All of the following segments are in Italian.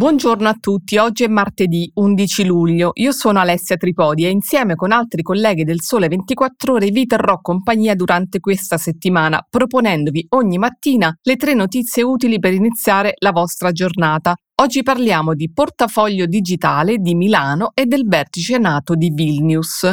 Buongiorno a tutti, oggi è martedì 11 luglio, io sono Alessia Tripodi e insieme con altri colleghi del Sole 24 ore vi terrò compagnia durante questa settimana proponendovi ogni mattina le tre notizie utili per iniziare la vostra giornata. Oggi parliamo di portafoglio digitale di Milano e del vertice nato di Vilnius.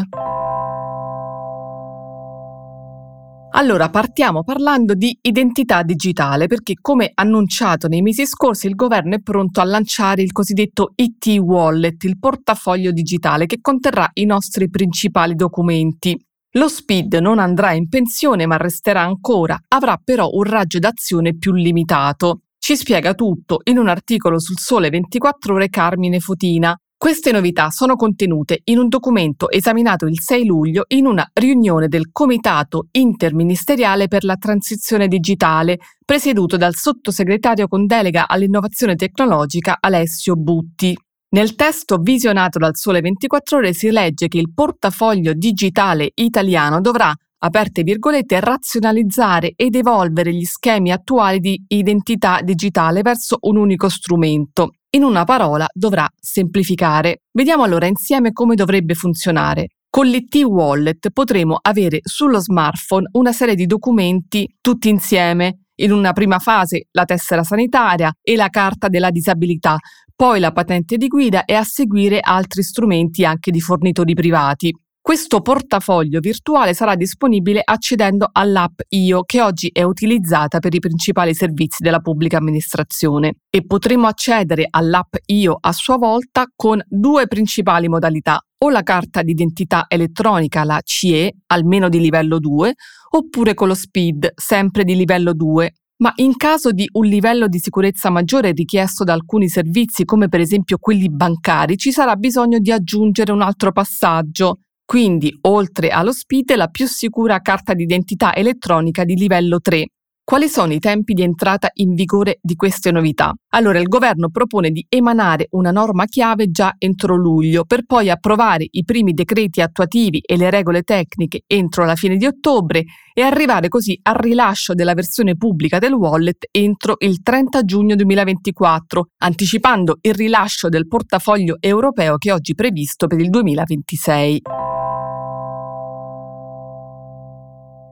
Allora, partiamo parlando di identità digitale perché come annunciato nei mesi scorsi il governo è pronto a lanciare il cosiddetto IT Wallet, il portafoglio digitale che conterrà i nostri principali documenti. Lo SPID non andrà in pensione ma resterà ancora, avrà però un raggio d'azione più limitato. Ci spiega tutto in un articolo sul Sole 24 ore Carmine Fotina, queste novità sono contenute in un documento esaminato il 6 luglio in una riunione del Comitato interministeriale per la transizione digitale, presieduto dal sottosegretario con delega all'innovazione tecnologica Alessio Butti. Nel testo visionato dal Sole 24 ore si legge che il portafoglio digitale italiano dovrà aperte virgolette, razionalizzare ed evolvere gli schemi attuali di identità digitale verso un unico strumento. In una parola, dovrà semplificare. Vediamo allora insieme come dovrebbe funzionare. Con l'IT Wallet potremo avere sullo smartphone una serie di documenti tutti insieme. In una prima fase la tessera sanitaria e la carta della disabilità, poi la patente di guida e a seguire altri strumenti anche di fornitori privati. Questo portafoglio virtuale sarà disponibile accedendo all'app IO che oggi è utilizzata per i principali servizi della pubblica amministrazione. E potremo accedere all'app IO a sua volta con due principali modalità o la carta d'identità elettronica, la CE, almeno di livello 2, oppure con lo SPID, sempre di livello 2, ma in caso di un livello di sicurezza maggiore richiesto da alcuni servizi, come per esempio quelli bancari, ci sarà bisogno di aggiungere un altro passaggio, quindi oltre allo SPID la più sicura carta d'identità elettronica di livello 3. Quali sono i tempi di entrata in vigore di queste novità? Allora il governo propone di emanare una norma chiave già entro luglio per poi approvare i primi decreti attuativi e le regole tecniche entro la fine di ottobre e arrivare così al rilascio della versione pubblica del wallet entro il 30 giugno 2024, anticipando il rilascio del portafoglio europeo che è oggi previsto per il 2026.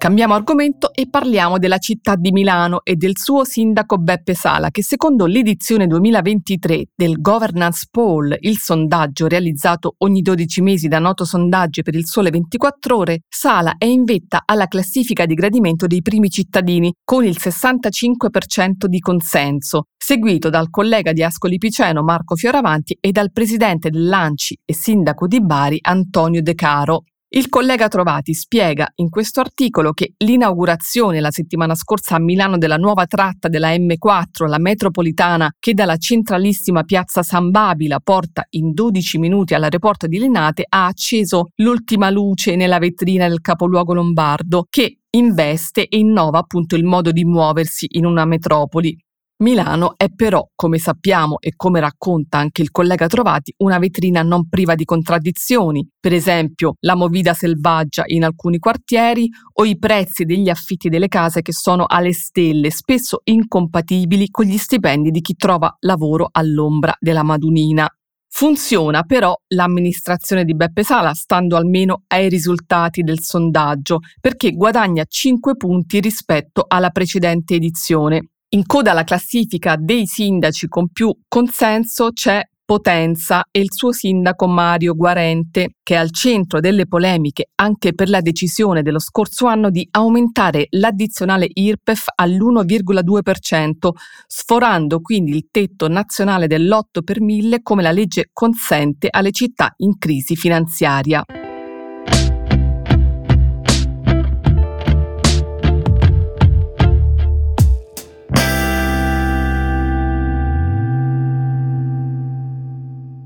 Cambiamo argomento e parliamo della città di Milano e del suo sindaco Beppe Sala, che secondo l'edizione 2023 del Governance Poll, il sondaggio realizzato ogni 12 mesi da Noto Sondaggi per il Sole 24 Ore, Sala è in vetta alla classifica di gradimento dei primi cittadini, con il 65% di consenso, seguito dal collega di Ascoli Piceno Marco Fioravanti e dal presidente dell'Anci e sindaco di Bari Antonio De Caro. Il collega Trovati spiega in questo articolo che l'inaugurazione la settimana scorsa a Milano della nuova tratta della M4, la metropolitana, che dalla centralissima piazza San Babila porta in 12 minuti all'aeroporto di Linate, ha acceso l'ultima luce nella vetrina del capoluogo lombardo, che investe e innova appunto il modo di muoversi in una metropoli. Milano è però, come sappiamo e come racconta anche il collega Trovati, una vetrina non priva di contraddizioni, per esempio la movida selvaggia in alcuni quartieri o i prezzi degli affitti delle case che sono alle stelle, spesso incompatibili con gli stipendi di chi trova lavoro all'ombra della Madunina. Funziona però l'amministrazione di Beppe Sala, stando almeno ai risultati del sondaggio, perché guadagna 5 punti rispetto alla precedente edizione. In coda alla classifica dei sindaci con più consenso c'è Potenza e il suo sindaco Mario Guarente, che è al centro delle polemiche anche per la decisione dello scorso anno di aumentare l'addizionale IRPEF all'1,2%, sforando quindi il tetto nazionale dell'8 per mille come la legge consente alle città in crisi finanziaria.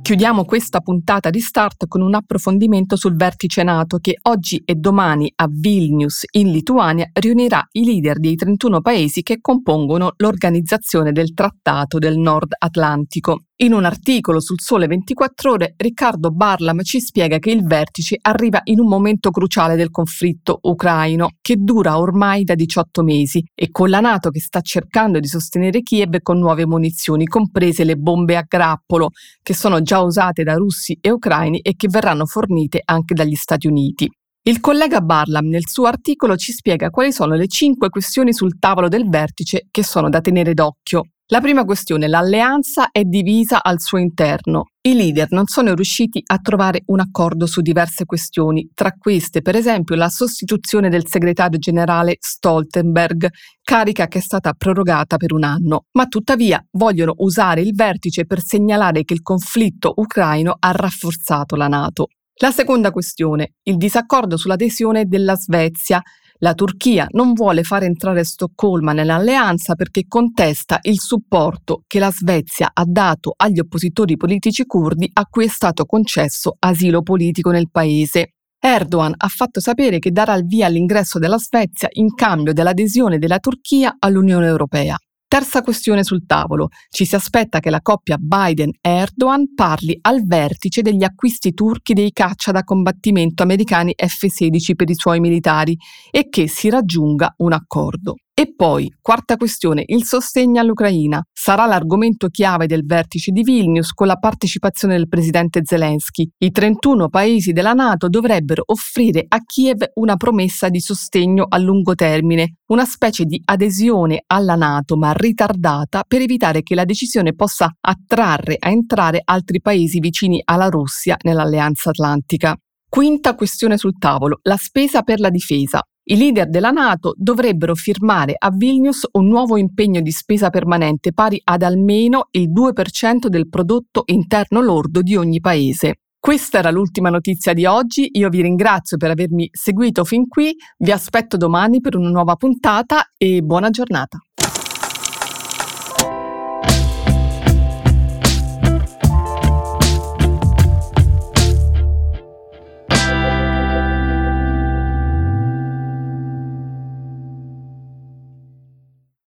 Chiudiamo questa puntata di Start con un approfondimento sul vertice NATO che oggi e domani a Vilnius in Lituania riunirà i leader dei 31 paesi che compongono l'organizzazione del Trattato del Nord Atlantico. In un articolo sul Sole 24 ore, Riccardo Barlam ci spiega che il vertice arriva in un momento cruciale del conflitto ucraino, che dura ormai da 18 mesi, e con la Nato che sta cercando di sostenere Kiev con nuove munizioni, comprese le bombe a grappolo, che sono già usate da russi e ucraini e che verranno fornite anche dagli Stati Uniti. Il collega Barlam nel suo articolo ci spiega quali sono le cinque questioni sul tavolo del vertice che sono da tenere d'occhio. La prima questione, l'alleanza è divisa al suo interno. I leader non sono riusciti a trovare un accordo su diverse questioni, tra queste per esempio la sostituzione del segretario generale Stoltenberg, carica che è stata prorogata per un anno, ma tuttavia vogliono usare il vertice per segnalare che il conflitto ucraino ha rafforzato la Nato. La seconda questione, il disaccordo sull'adesione della Svezia la Turchia non vuole fare entrare Stoccolma nell'alleanza perché contesta il supporto che la Svezia ha dato agli oppositori politici curdi a cui è stato concesso asilo politico nel paese. Erdogan ha fatto sapere che darà il via all'ingresso della Svezia in cambio dell'adesione della Turchia all'Unione Europea. Terza questione sul tavolo. Ci si aspetta che la coppia Biden-Erdogan parli al vertice degli acquisti turchi dei caccia da combattimento americani F-16 per i suoi militari e che si raggiunga un accordo. E poi, quarta questione, il sostegno all'Ucraina. Sarà l'argomento chiave del vertice di Vilnius con la partecipazione del presidente Zelensky. I 31 paesi della Nato dovrebbero offrire a Kiev una promessa di sostegno a lungo termine, una specie di adesione alla Nato ma ritardata per evitare che la decisione possa attrarre a entrare altri paesi vicini alla Russia nell'Alleanza Atlantica. Quinta questione sul tavolo, la spesa per la difesa. I leader della Nato dovrebbero firmare a Vilnius un nuovo impegno di spesa permanente pari ad almeno il 2% del prodotto interno lordo di ogni paese. Questa era l'ultima notizia di oggi, io vi ringrazio per avermi seguito fin qui, vi aspetto domani per una nuova puntata e buona giornata.